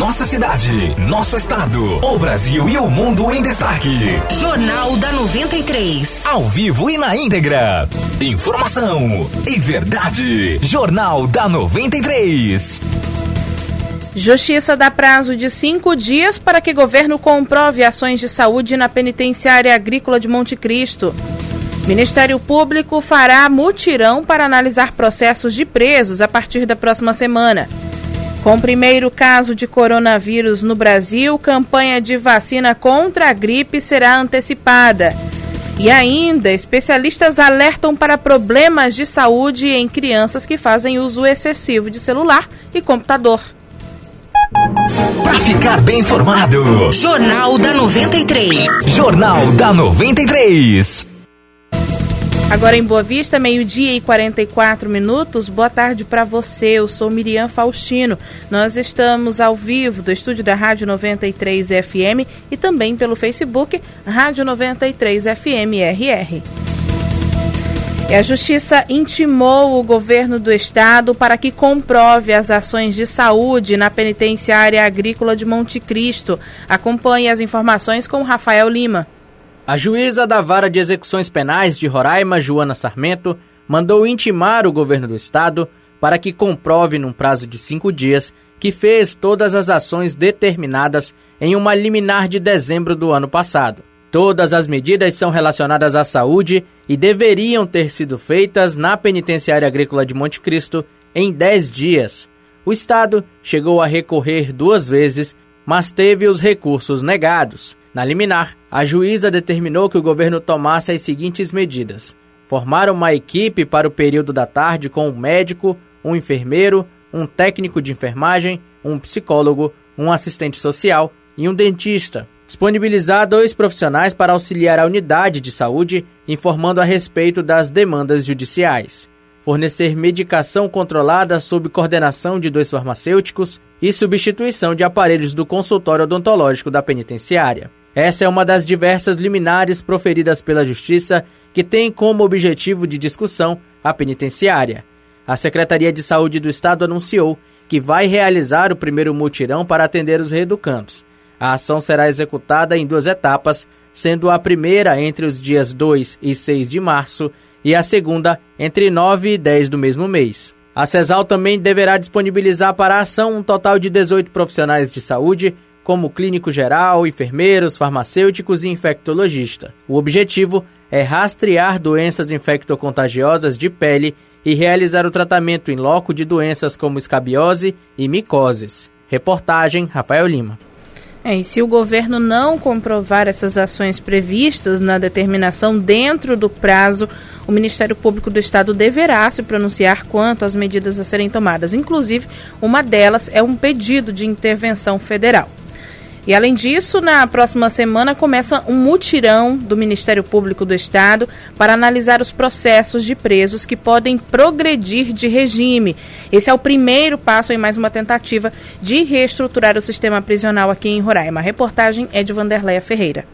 nossa cidade, nosso estado, o Brasil e o mundo em destaque. Jornal da 93. Ao vivo e na íntegra. Informação e verdade. Jornal da 93. Justiça dá prazo de cinco dias para que governo comprove ações de saúde na penitenciária agrícola de Monte Cristo. Ministério Público fará mutirão para analisar processos de presos a partir da próxima semana. Com o primeiro caso de coronavírus no Brasil, campanha de vacina contra a gripe será antecipada. E ainda, especialistas alertam para problemas de saúde em crianças que fazem uso excessivo de celular e computador. Para ficar bem informado, Jornal da 93. Jornal da 93. Agora em Boa Vista, meio-dia e 44 minutos. Boa tarde para você. Eu sou Miriam Faustino. Nós estamos ao vivo do estúdio da Rádio 93 FM e também pelo Facebook Rádio 93 FM RR. E a Justiça intimou o governo do estado para que comprove as ações de saúde na penitenciária agrícola de Monte Cristo. Acompanhe as informações com Rafael Lima. A juíza da Vara de Execuções Penais de Roraima, Joana Sarmento, mandou intimar o governo do estado para que comprove, num prazo de cinco dias, que fez todas as ações determinadas em uma liminar de dezembro do ano passado. Todas as medidas são relacionadas à saúde e deveriam ter sido feitas na Penitenciária Agrícola de Monte Cristo em 10 dias. O Estado chegou a recorrer duas vezes, mas teve os recursos negados. Na liminar, a juíza determinou que o governo tomasse as seguintes medidas: formar uma equipe para o período da tarde com um médico, um enfermeiro, um técnico de enfermagem, um psicólogo, um assistente social e um dentista. Disponibilizar dois profissionais para auxiliar a unidade de saúde, informando a respeito das demandas judiciais. Fornecer medicação controlada sob coordenação de dois farmacêuticos e substituição de aparelhos do consultório odontológico da penitenciária. Essa é uma das diversas liminares proferidas pela Justiça que tem como objetivo de discussão a penitenciária. A Secretaria de Saúde do Estado anunciou que vai realizar o primeiro mutirão para atender os reeducandos. A ação será executada em duas etapas, sendo a primeira entre os dias 2 e 6 de março e a segunda entre 9 e 10 do mesmo mês. A CESAL também deverá disponibilizar para a ação um total de 18 profissionais de saúde como clínico geral, enfermeiros, farmacêuticos e infectologista. O objetivo é rastrear doenças infectocontagiosas de pele e realizar o tratamento em loco de doenças como escabiose e micoses. Reportagem Rafael Lima. É, e se o governo não comprovar essas ações previstas na determinação dentro do prazo, o Ministério Público do Estado deverá se pronunciar quanto às medidas a serem tomadas. Inclusive, uma delas é um pedido de intervenção federal. E além disso, na próxima semana começa um mutirão do Ministério Público do Estado para analisar os processos de presos que podem progredir de regime. Esse é o primeiro passo em mais uma tentativa de reestruturar o sistema prisional aqui em Roraima. A reportagem é de Vanderleia Ferreira.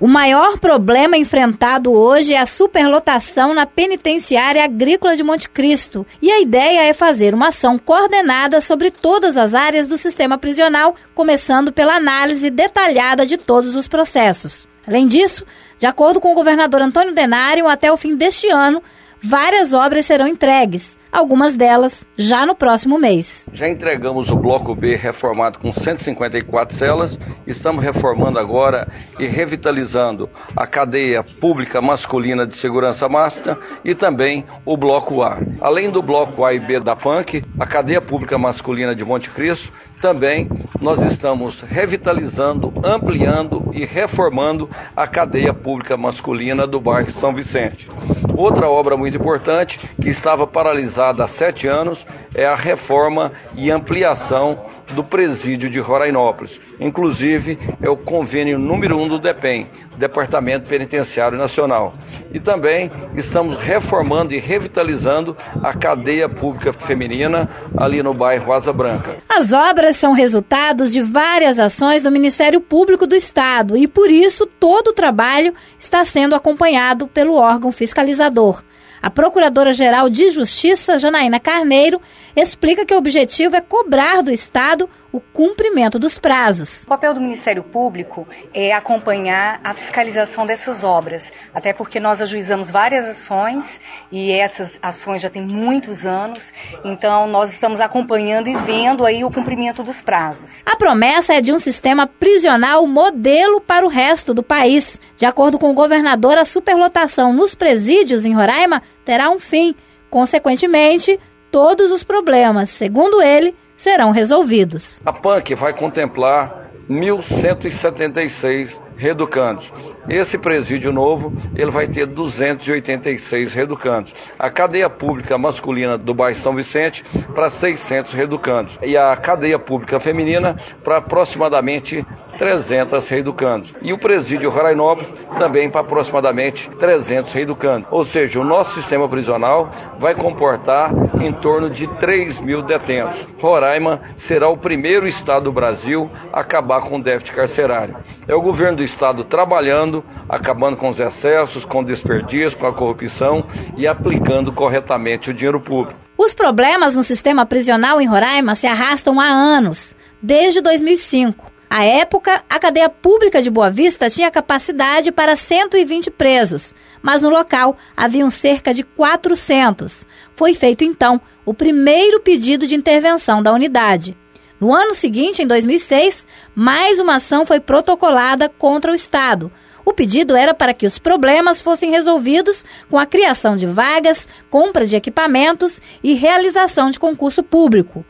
O maior problema enfrentado hoje é a superlotação na penitenciária agrícola de Monte Cristo. E a ideia é fazer uma ação coordenada sobre todas as áreas do sistema prisional, começando pela análise detalhada de todos os processos. Além disso, de acordo com o governador Antônio Denário, até o fim deste ano, várias obras serão entregues algumas delas já no próximo mês. Já entregamos o bloco B reformado com 154 celas, estamos reformando agora e revitalizando a cadeia pública masculina de segurança máxima e também o bloco A. Além do bloco A e B da PANC, a cadeia pública masculina de Monte Cristo, também nós estamos revitalizando, ampliando e reformando a cadeia pública masculina do bairro São Vicente. Outra obra muito importante que estava paralisada há sete anos é a reforma e ampliação do presídio de Rorainópolis. Inclusive, é o convênio número um do DEPEN, Departamento Penitenciário Nacional. E também estamos reformando e revitalizando a cadeia pública feminina ali no bairro Asa Branca. As obras são resultados de várias ações do Ministério Público do Estado e, por isso, todo o trabalho está sendo acompanhado pelo órgão fiscalizador. A Procuradora-Geral de Justiça, Janaína Carneiro, explica que o objetivo é cobrar do Estado o cumprimento dos prazos. O papel do Ministério Público é acompanhar a fiscalização dessas obras, até porque nós ajuizamos várias ações e essas ações já têm muitos anos, então nós estamos acompanhando e vendo aí o cumprimento dos prazos. A promessa é de um sistema prisional modelo para o resto do país. De acordo com o governador, a superlotação nos presídios em Roraima terá um fim. Consequentemente, todos os problemas, segundo ele, serão resolvidos. A PANC vai contemplar 1.176 reeducandos. Esse presídio novo, ele vai ter 286 reeducandos. A cadeia pública masculina do bairro São Vicente para 600 reeducandos. E a cadeia pública feminina para aproximadamente 300 reeducandos. E o presídio Rorainópolis também para aproximadamente 300 reeducandos. Ou seja, o nosso sistema prisional vai comportar em torno de 3 mil detentos. Roraima será o primeiro estado do Brasil a acabar com o déficit carcerário. É o governo do estado trabalhando, acabando com os excessos, com o desperdício, com a corrupção e aplicando corretamente o dinheiro público. Os problemas no sistema prisional em Roraima se arrastam há anos, desde 2005. À época, a cadeia pública de Boa Vista tinha capacidade para 120 presos, mas no local haviam cerca de 400. Foi feito então o primeiro pedido de intervenção da unidade. No ano seguinte, em 2006, mais uma ação foi protocolada contra o Estado. O pedido era para que os problemas fossem resolvidos com a criação de vagas, compra de equipamentos e realização de concurso público.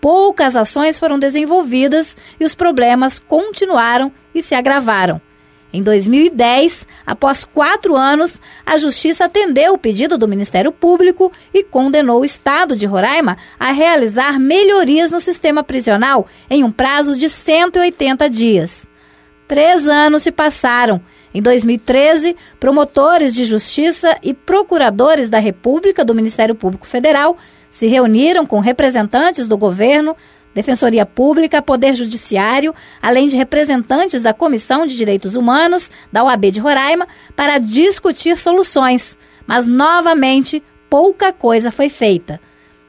Poucas ações foram desenvolvidas e os problemas continuaram e se agravaram. Em 2010, após quatro anos, a Justiça atendeu o pedido do Ministério Público e condenou o Estado de Roraima a realizar melhorias no sistema prisional em um prazo de 180 dias. Três anos se passaram. Em 2013, promotores de justiça e procuradores da República do Ministério Público Federal se reuniram com representantes do governo, Defensoria Pública, Poder Judiciário, além de representantes da Comissão de Direitos Humanos da OAB de Roraima, para discutir soluções. Mas, novamente, pouca coisa foi feita.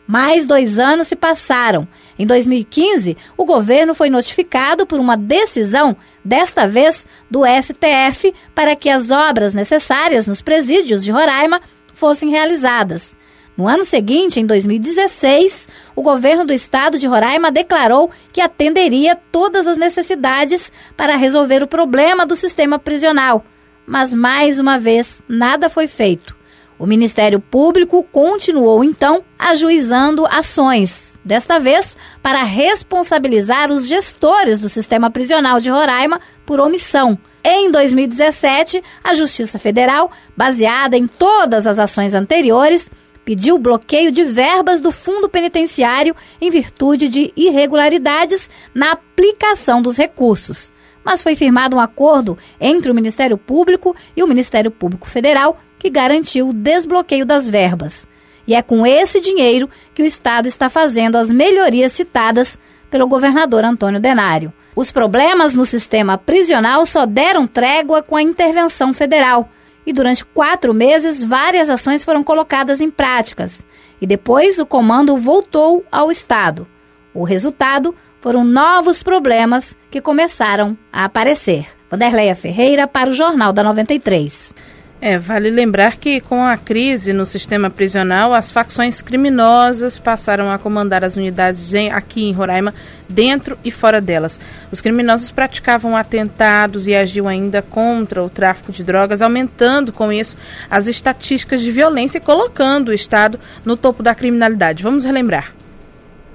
Mais dois anos se passaram. Em 2015, o governo foi notificado por uma decisão, desta vez do STF, para que as obras necessárias nos presídios de Roraima fossem realizadas. No ano seguinte, em 2016, o governo do estado de Roraima declarou que atenderia todas as necessidades para resolver o problema do sistema prisional. Mas, mais uma vez, nada foi feito. O Ministério Público continuou, então, ajuizando ações, desta vez para responsabilizar os gestores do sistema prisional de Roraima por omissão. Em 2017, a Justiça Federal, baseada em todas as ações anteriores, pediu bloqueio de verbas do fundo penitenciário em virtude de irregularidades na aplicação dos recursos. Mas foi firmado um acordo entre o Ministério Público e o Ministério Público Federal que garantiu o desbloqueio das verbas. E é com esse dinheiro que o Estado está fazendo as melhorias citadas pelo governador Antônio Denário. Os problemas no sistema prisional só deram trégua com a intervenção federal e durante quatro meses várias ações foram colocadas em práticas. E depois o comando voltou ao Estado. O resultado foram novos problemas que começaram a aparecer. Vanderleia Ferreira para o Jornal da 93. É, vale lembrar que com a crise no sistema prisional, as facções criminosas passaram a comandar as unidades em, aqui em Roraima, dentro e fora delas. Os criminosos praticavam atentados e agiam ainda contra o tráfico de drogas, aumentando com isso as estatísticas de violência e colocando o Estado no topo da criminalidade. Vamos relembrar.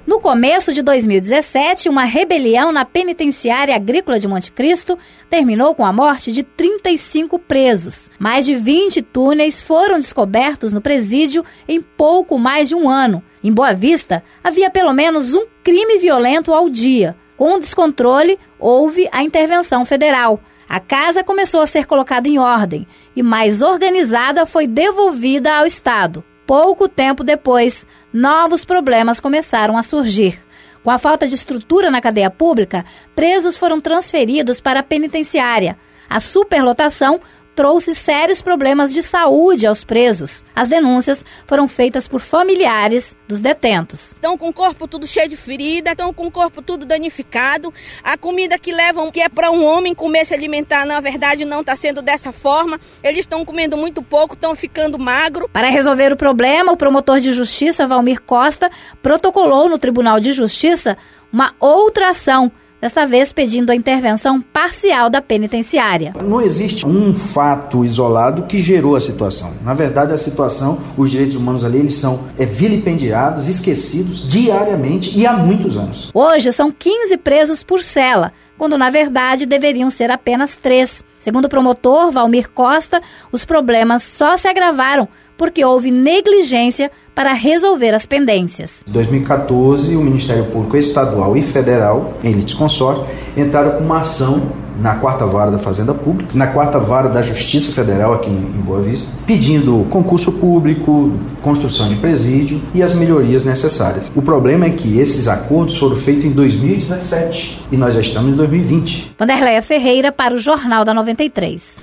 No começo de 2017, uma rebelião na penitenciária agrícola de Monte Cristo terminou com a morte de 35 presos. Mais de 20 túneis foram descobertos no presídio em pouco mais de um ano. Em Boa Vista, havia pelo menos um crime violento ao dia. Com o descontrole, houve a intervenção federal. A casa começou a ser colocada em ordem e, mais organizada, foi devolvida ao Estado. Pouco tempo depois, novos problemas começaram a surgir. Com a falta de estrutura na cadeia pública, presos foram transferidos para a penitenciária. A superlotação trouxe sérios problemas de saúde aos presos. As denúncias foram feitas por familiares dos detentos. Estão com o corpo tudo cheio de ferida, estão com o corpo tudo danificado. A comida que levam, que é para um homem comer se alimentar, na verdade não está sendo dessa forma. Eles estão comendo muito pouco, estão ficando magro. Para resolver o problema, o promotor de justiça Valmir Costa protocolou no Tribunal de Justiça uma outra ação desta vez pedindo a intervenção parcial da penitenciária. Não existe um fato isolado que gerou a situação. Na verdade, a situação, os direitos humanos ali, eles são é, vilipendiados, esquecidos diariamente e há muitos anos. Hoje são 15 presos por cela, quando na verdade deveriam ser apenas três. Segundo o promotor Valmir Costa, os problemas só se agravaram porque houve negligência para resolver as pendências. Em 2014, o Ministério Público Estadual e Federal, em litisconsórcio, entraram com uma ação na quarta vara da Fazenda Pública, na quarta vara da Justiça Federal aqui em Boa Vista, pedindo concurso público, construção de presídio e as melhorias necessárias. O problema é que esses acordos foram feitos em 2017 e nós já estamos em 2020. Vanderleia Ferreira para o Jornal da 93.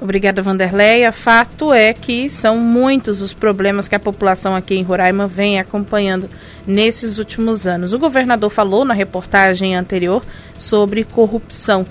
Obrigada, Vanderleia. Fato é que são muitos os problemas que a população aqui em Roraima vem acompanhando nesses últimos anos. O governador falou na reportagem anterior sobre corrupção.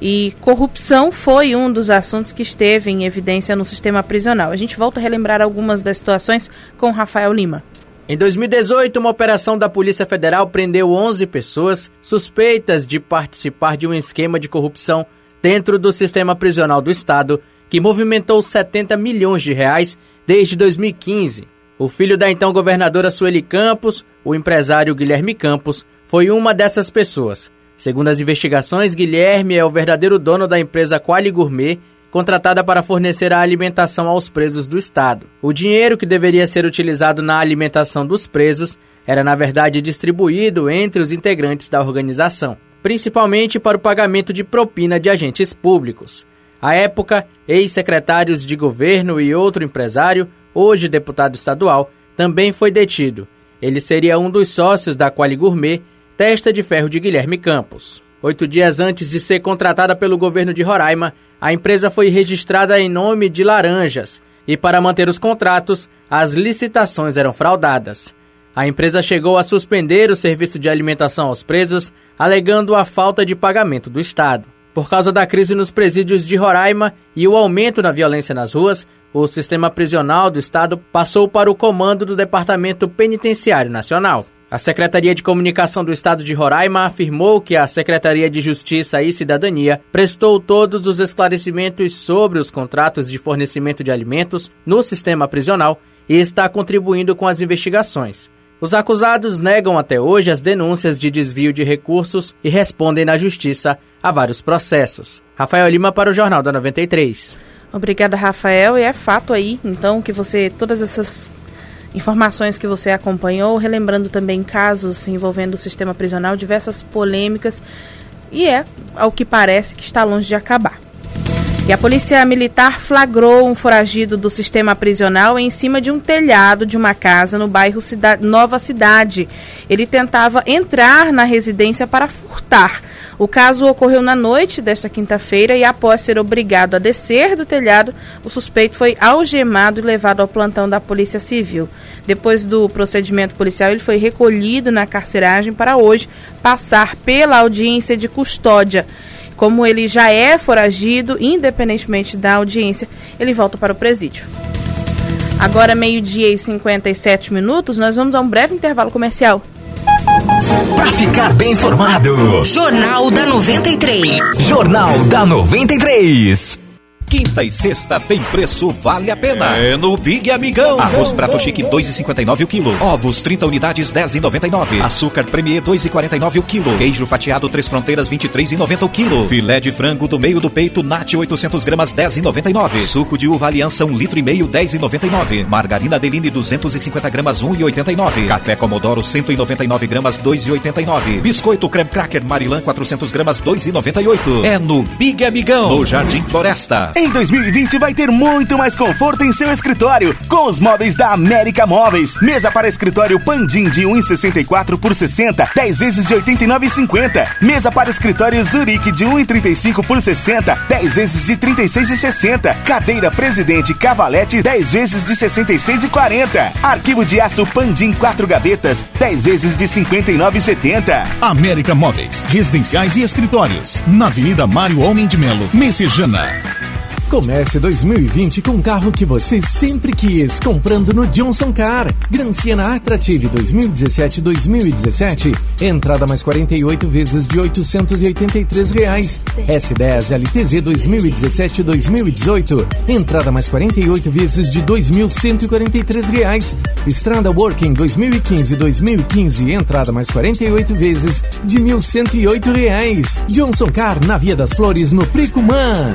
E corrupção foi um dos assuntos que esteve em evidência no sistema prisional. A gente volta a relembrar algumas das situações com Rafael Lima. Em 2018, uma operação da Polícia Federal prendeu 11 pessoas suspeitas de participar de um esquema de corrupção dentro do sistema prisional do Estado que movimentou 70 milhões de reais desde 2015. O filho da então governadora Sueli Campos, o empresário Guilherme Campos, foi uma dessas pessoas. Segundo as investigações, Guilherme é o verdadeiro dono da empresa Quali Gourmet, contratada para fornecer a alimentação aos presos do Estado. O dinheiro que deveria ser utilizado na alimentação dos presos era, na verdade, distribuído entre os integrantes da organização, principalmente para o pagamento de propina de agentes públicos. À época, ex-secretários de governo e outro empresário, hoje deputado estadual, também foi detido. Ele seria um dos sócios da Quali Gourmet, testa de ferro de Guilherme Campos. Oito dias antes de ser contratada pelo governo de Roraima, a empresa foi registrada em nome de Laranjas e, para manter os contratos, as licitações eram fraudadas. A empresa chegou a suspender o serviço de alimentação aos presos, alegando a falta de pagamento do Estado. Por causa da crise nos presídios de Roraima e o aumento na violência nas ruas, o sistema prisional do Estado passou para o comando do Departamento Penitenciário Nacional. A Secretaria de Comunicação do Estado de Roraima afirmou que a Secretaria de Justiça e Cidadania prestou todos os esclarecimentos sobre os contratos de fornecimento de alimentos no sistema prisional e está contribuindo com as investigações. Os acusados negam até hoje as denúncias de desvio de recursos e respondem na justiça a vários processos. Rafael Lima para o Jornal da 93. Obrigada, Rafael. E é fato aí, então, que você todas essas informações que você acompanhou, relembrando também casos envolvendo o sistema prisional, diversas polêmicas, e é, ao que parece, que está longe de acabar. E a polícia militar flagrou um foragido do sistema prisional em cima de um telhado de uma casa no bairro Nova Cidade. Ele tentava entrar na residência para furtar. O caso ocorreu na noite desta quinta-feira e, após ser obrigado a descer do telhado, o suspeito foi algemado e levado ao plantão da Polícia Civil. Depois do procedimento policial, ele foi recolhido na carceragem para hoje passar pela audiência de custódia. Como ele já é foragido, independentemente da audiência, ele volta para o presídio. Agora, meio-dia e 57 minutos, nós vamos a um breve intervalo comercial. Para ficar bem informado, Jornal da 93. Jornal da 93. Quinta e sexta tem preço vale a pena. É no Big Amigão. Arroz prato chique 2,59 o quilo. Ovos 30 unidades 10,99. Açúcar Premier 2,49 o quilo. Queijo fatiado Três Fronteiras 23,90 o quilo. Filé de frango do meio do peito Nat 800 gramas 10,99. Suco de uva Aliança 1 litro e meio 10,99. Margarina Deline 250 gramas 1,89. Café Comodoro 199 gramas 2,89. Biscoito Creme Cracker Marilã 400 gramas 2,98. É no Big Amigão. No Jardim Floresta. Em 2020 vai ter muito mais conforto em seu escritório com os móveis da América Móveis. Mesa para escritório Pandim de 1,64 por 60, 10 vezes de 89,50. Mesa para escritório Zurique de 1,35 por 60, 10 vezes de 36,60. Cadeira Presidente Cavalete 10 vezes de 66,40. Arquivo de aço Pandim 4 gavetas 10 vezes de 59,70. América Móveis, residenciais e escritórios. Na Avenida Mário Homem de Melo, Messejana. Comece 2020 com o carro que você sempre quis, comprando no Johnson Car. Gran Siena Attractive 2017-2017. Entrada mais 48 vezes de 883 reais. S10 LTZ 2017-2018. Entrada mais 48 vezes de 2.143 reais. Estrada Working 2015-2015. Entrada mais 48 vezes de 1.108 reais. Johnson Car na Via das Flores no Pricumã.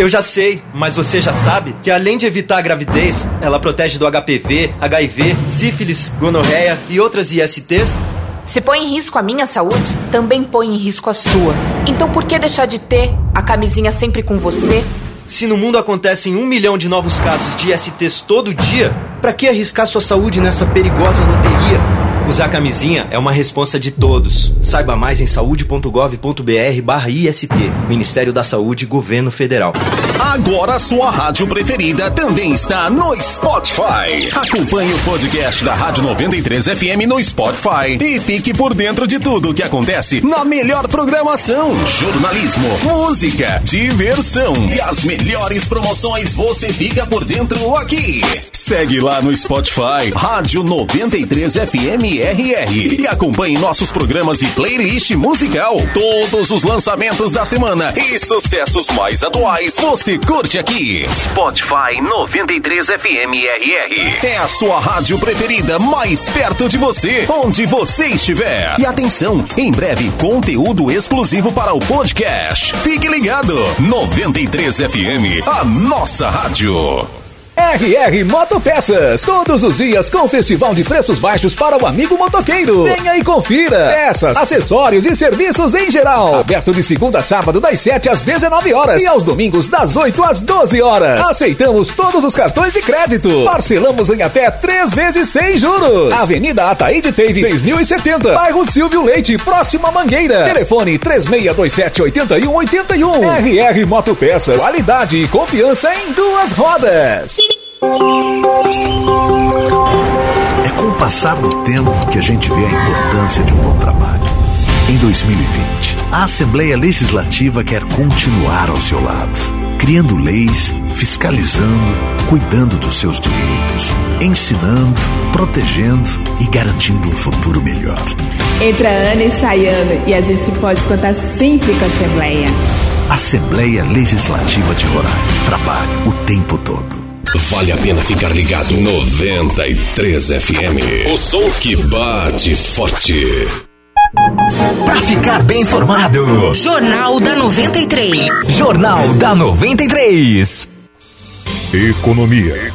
Eu já sei, mas você já sabe que além de evitar a gravidez, ela protege do HPV, HIV, sífilis, gonorreia e outras ISTs? Se põe em risco a minha saúde, também põe em risco a sua. Então por que deixar de ter a camisinha sempre com você? Se no mundo acontecem um milhão de novos casos de ISTs todo dia, para que arriscar sua saúde nessa perigosa loteria? Usar camisinha é uma responsa de todos. Saiba mais em saúde.gov.br barra IST. Ministério da Saúde, Governo Federal. Agora sua rádio preferida também está no Spotify. Acompanhe o podcast da Rádio 93 FM no Spotify e fique por dentro de tudo o que acontece na melhor programação. Jornalismo, música, diversão e as melhores promoções você fica por dentro aqui. Segue lá no Spotify, Rádio 93 FM RR e acompanhe nossos programas e playlist musical. Todos os lançamentos da semana e sucessos mais atuais você curte aqui. Spotify 93 FM RR é a sua rádio preferida mais perto de você, onde você estiver. E atenção, em breve conteúdo exclusivo para o podcast. Fique ligado. 93 FM, a nossa rádio. RR Motopeças. Todos os dias com festival de preços baixos para o amigo motoqueiro. Venha e confira. Peças, acessórios e serviços em geral. Aberto de segunda a sábado das 7 às 19 horas e aos domingos das 8 às 12 horas. Aceitamos todos os cartões de crédito. Parcelamos em até três vezes sem juros. Avenida Ataíde Teve 6070. Bairro Silvio Leite, próxima Mangueira. Telefone 3627 8181. RR Motopeças. Qualidade e confiança em duas rodas. É com o passar do tempo que a gente vê a importância de um bom trabalho. Em 2020, a Assembleia Legislativa quer continuar ao seu lado, criando leis, fiscalizando, cuidando dos seus direitos, ensinando, protegendo e garantindo um futuro melhor. Entra ano e sai ano e a gente pode contar sempre com a Assembleia. Assembleia Legislativa de Roraima. Trabalho o tempo todo. Vale a pena ficar ligado 93 FM. O som que bate forte. Para ficar bem informado. Jornal da 93. Jornal da 93. Economia.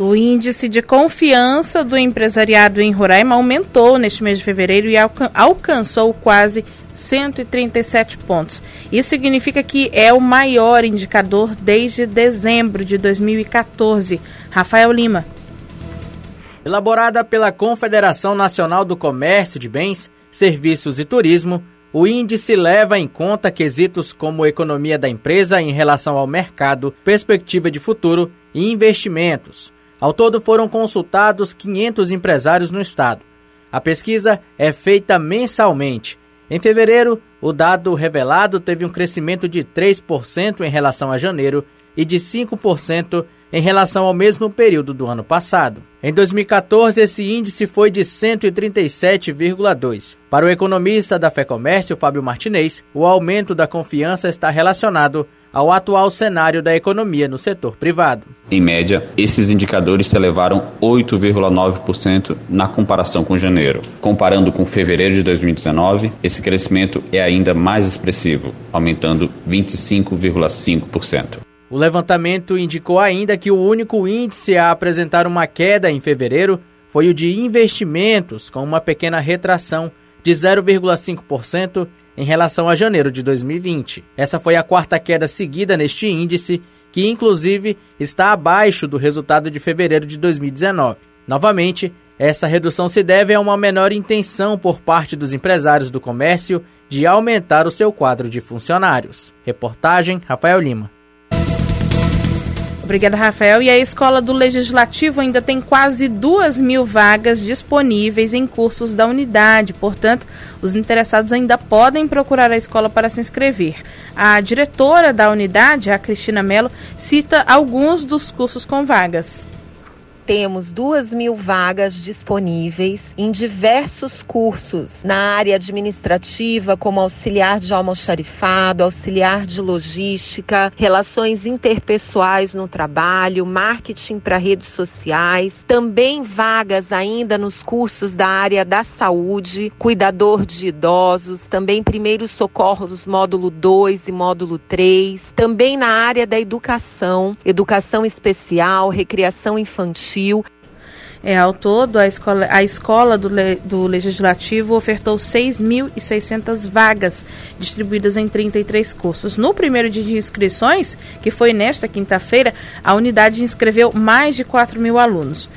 O índice de confiança do empresariado em Roraima aumentou neste mês de fevereiro e alcan alcançou quase 137 pontos. Isso significa que é o maior indicador desde dezembro de 2014. Rafael Lima. Elaborada pela Confederação Nacional do Comércio de Bens, Serviços e Turismo, o índice leva em conta quesitos como economia da empresa em relação ao mercado, perspectiva de futuro e investimentos. Ao todo foram consultados 500 empresários no estado. A pesquisa é feita mensalmente em fevereiro, o dado revelado teve um crescimento de 3% em relação a janeiro e de 5% em relação ao mesmo período do ano passado. Em 2014, esse índice foi de 137,2. Para o economista da FEComércio, Fábio Martinez, o aumento da confiança está relacionado ao atual cenário da economia no setor privado. Em média, esses indicadores se elevaram 8,9% na comparação com janeiro. Comparando com fevereiro de 2019, esse crescimento é ainda mais expressivo, aumentando 25,5%. O levantamento indicou ainda que o único índice a apresentar uma queda em fevereiro foi o de investimentos, com uma pequena retração de 0,5% em relação a janeiro de 2020. Essa foi a quarta queda seguida neste índice, que inclusive está abaixo do resultado de fevereiro de 2019. Novamente, essa redução se deve a uma menor intenção por parte dos empresários do comércio de aumentar o seu quadro de funcionários. Reportagem Rafael Lima. Obrigada, Rafael. E a Escola do Legislativo ainda tem quase duas mil vagas disponíveis em cursos da unidade. Portanto, os interessados ainda podem procurar a escola para se inscrever. A diretora da unidade, a Cristina Mello, cita alguns dos cursos com vagas temos duas mil vagas disponíveis em diversos cursos na área administrativa, como auxiliar de almoxarifado, auxiliar de logística, relações interpessoais no trabalho, marketing para redes sociais, também vagas ainda nos cursos da área da saúde, cuidador de idosos, também primeiros socorros módulo 2 e módulo 3, também na área da educação, educação especial, recreação infantil é, ao todo, a escola, a escola do, do Legislativo ofertou 6.600 vagas, distribuídas em 33 cursos. No primeiro dia de inscrições, que foi nesta quinta-feira, a unidade inscreveu mais de 4 mil alunos.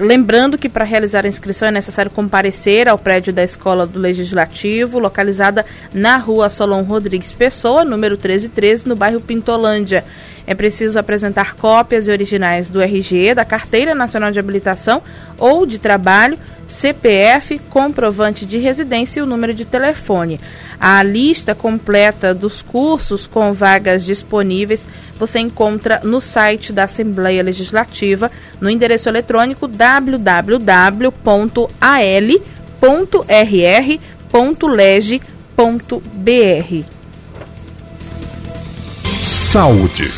Lembrando que para realizar a inscrição é necessário comparecer ao prédio da Escola do Legislativo, localizada na rua Solon Rodrigues Pessoa, número 1313, no bairro Pintolândia. É preciso apresentar cópias originais do RG, da Carteira Nacional de Habilitação ou de Trabalho, CPF, comprovante de residência e o número de telefone. A lista completa dos cursos com vagas disponíveis você encontra no site da Assembleia Legislativa, no endereço eletrônico www.al.rr.lege.br. Saúde.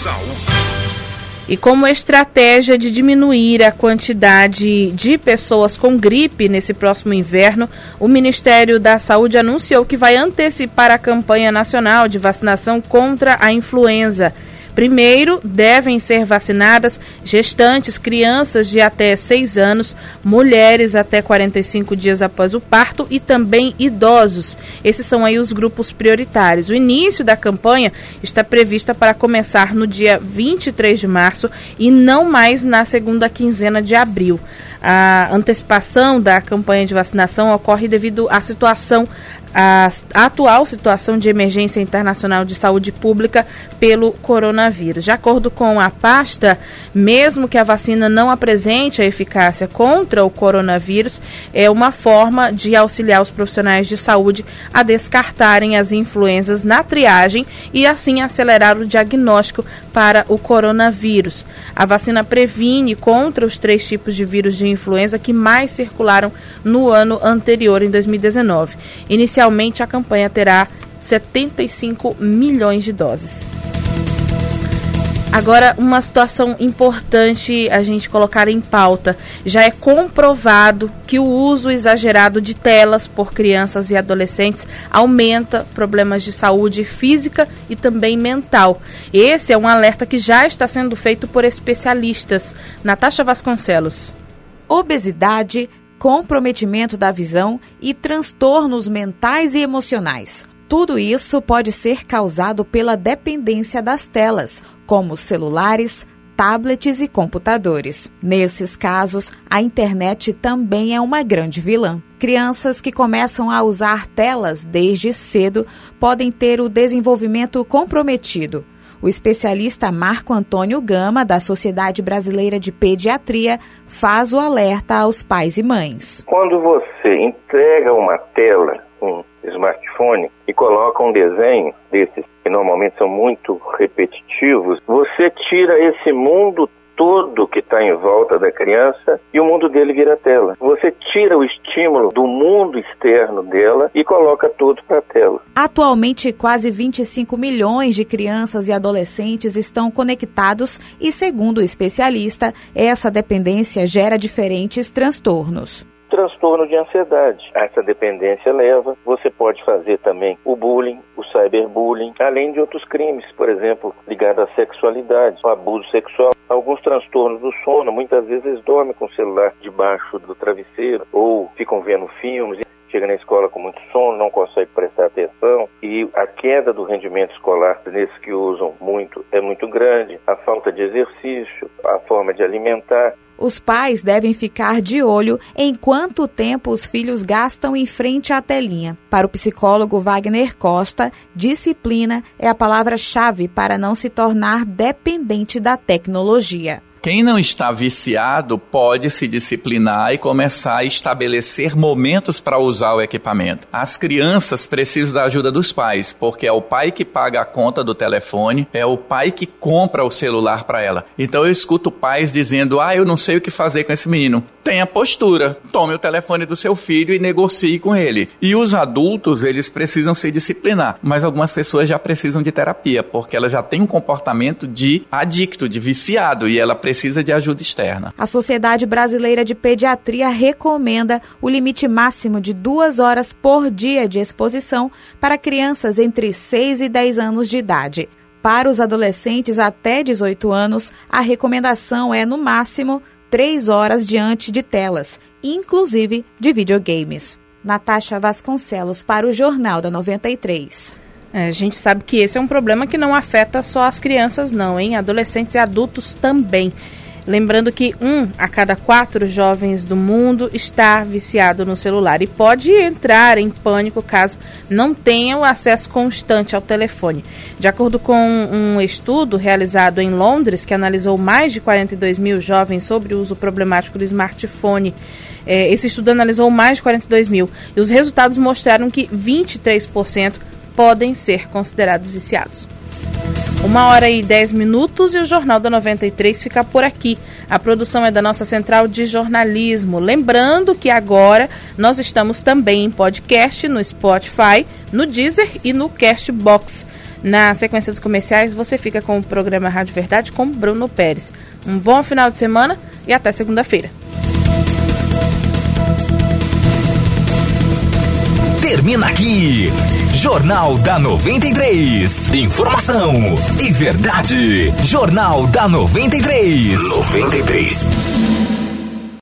E como estratégia de diminuir a quantidade de pessoas com gripe nesse próximo inverno, o Ministério da Saúde anunciou que vai antecipar a campanha nacional de vacinação contra a influenza. Primeiro, devem ser vacinadas gestantes, crianças de até 6 anos, mulheres até 45 dias após o parto e também idosos. Esses são aí os grupos prioritários. O início da campanha está prevista para começar no dia 23 de março e não mais na segunda quinzena de abril. A antecipação da campanha de vacinação ocorre devido à situação a atual situação de emergência internacional de saúde pública pelo coronavírus. De acordo com a pasta, mesmo que a vacina não apresente a eficácia contra o coronavírus, é uma forma de auxiliar os profissionais de saúde a descartarem as influenzas na triagem e assim acelerar o diagnóstico para o coronavírus. A vacina previne contra os três tipos de vírus de influenza que mais circularam no ano anterior, em 2019. Inicialmente, a campanha terá 75 milhões de doses. Agora, uma situação importante a gente colocar em pauta. Já é comprovado que o uso exagerado de telas por crianças e adolescentes aumenta problemas de saúde física e também mental. Esse é um alerta que já está sendo feito por especialistas. Natasha Vasconcelos. Obesidade, comprometimento da visão e transtornos mentais e emocionais. Tudo isso pode ser causado pela dependência das telas, como celulares, tablets e computadores. Nesses casos, a internet também é uma grande vilã. Crianças que começam a usar telas desde cedo podem ter o desenvolvimento comprometido. O especialista Marco Antônio Gama, da Sociedade Brasileira de Pediatria, faz o alerta aos pais e mães. Quando você entrega uma tela, um smartphone e coloca um desenho desses que normalmente são muito repetitivos, você tira esse mundo todo que está em volta da criança e o mundo dele vira tela. Você tira o estímulo do mundo externo dela e coloca tudo para a tela. Atualmente, quase 25 milhões de crianças e adolescentes estão conectados e, segundo o especialista, essa dependência gera diferentes transtornos transtorno de ansiedade. Essa dependência leva, você pode fazer também o bullying, o cyberbullying, além de outros crimes, por exemplo, ligados à sexualidade, o abuso sexual, alguns transtornos do sono, muitas vezes eles dormem com o celular debaixo do travesseiro ou ficam vendo filmes chega na escola com muito sono, não consegue prestar atenção e a queda do rendimento escolar nesses que usam muito é muito grande, a falta de exercício, a forma de alimentar. Os pais devem ficar de olho em quanto tempo os filhos gastam em frente à telinha. Para o psicólogo Wagner Costa, disciplina é a palavra-chave para não se tornar dependente da tecnologia. Quem não está viciado pode se disciplinar e começar a estabelecer momentos para usar o equipamento. As crianças precisam da ajuda dos pais, porque é o pai que paga a conta do telefone, é o pai que compra o celular para ela. Então eu escuto pais dizendo: "Ah, eu não sei o que fazer com esse menino". Tenha postura, tome o telefone do seu filho e negocie com ele. E os adultos, eles precisam se disciplinar, mas algumas pessoas já precisam de terapia, porque ela já tem um comportamento de adicto, de viciado e ela precisa de ajuda externa. A Sociedade Brasileira de Pediatria recomenda o limite máximo de duas horas por dia de exposição para crianças entre 6 e 10 anos de idade. Para os adolescentes até 18 anos, a recomendação é, no máximo, três horas diante de telas, inclusive de videogames. Natasha Vasconcelos para o Jornal da 93. É, a gente sabe que esse é um problema que não afeta só as crianças, não, hein? Adolescentes e adultos também. Lembrando que um a cada quatro jovens do mundo está viciado no celular e pode entrar em pânico caso não tenha o acesso constante ao telefone. De acordo com um estudo realizado em Londres, que analisou mais de 42 mil jovens sobre o uso problemático do smartphone, é, esse estudo analisou mais de 42 mil e os resultados mostraram que 23% podem ser considerados viciados. Uma hora e dez minutos e o Jornal da 93 fica por aqui. A produção é da nossa central de jornalismo. Lembrando que agora nós estamos também em podcast no Spotify, no Deezer e no Castbox. Na sequência dos comerciais, você fica com o programa Rádio Verdade com Bruno Pérez. Um bom final de semana e até segunda-feira. Termina aqui. Jornal da 93. Informação e verdade. Jornal da 93. 93.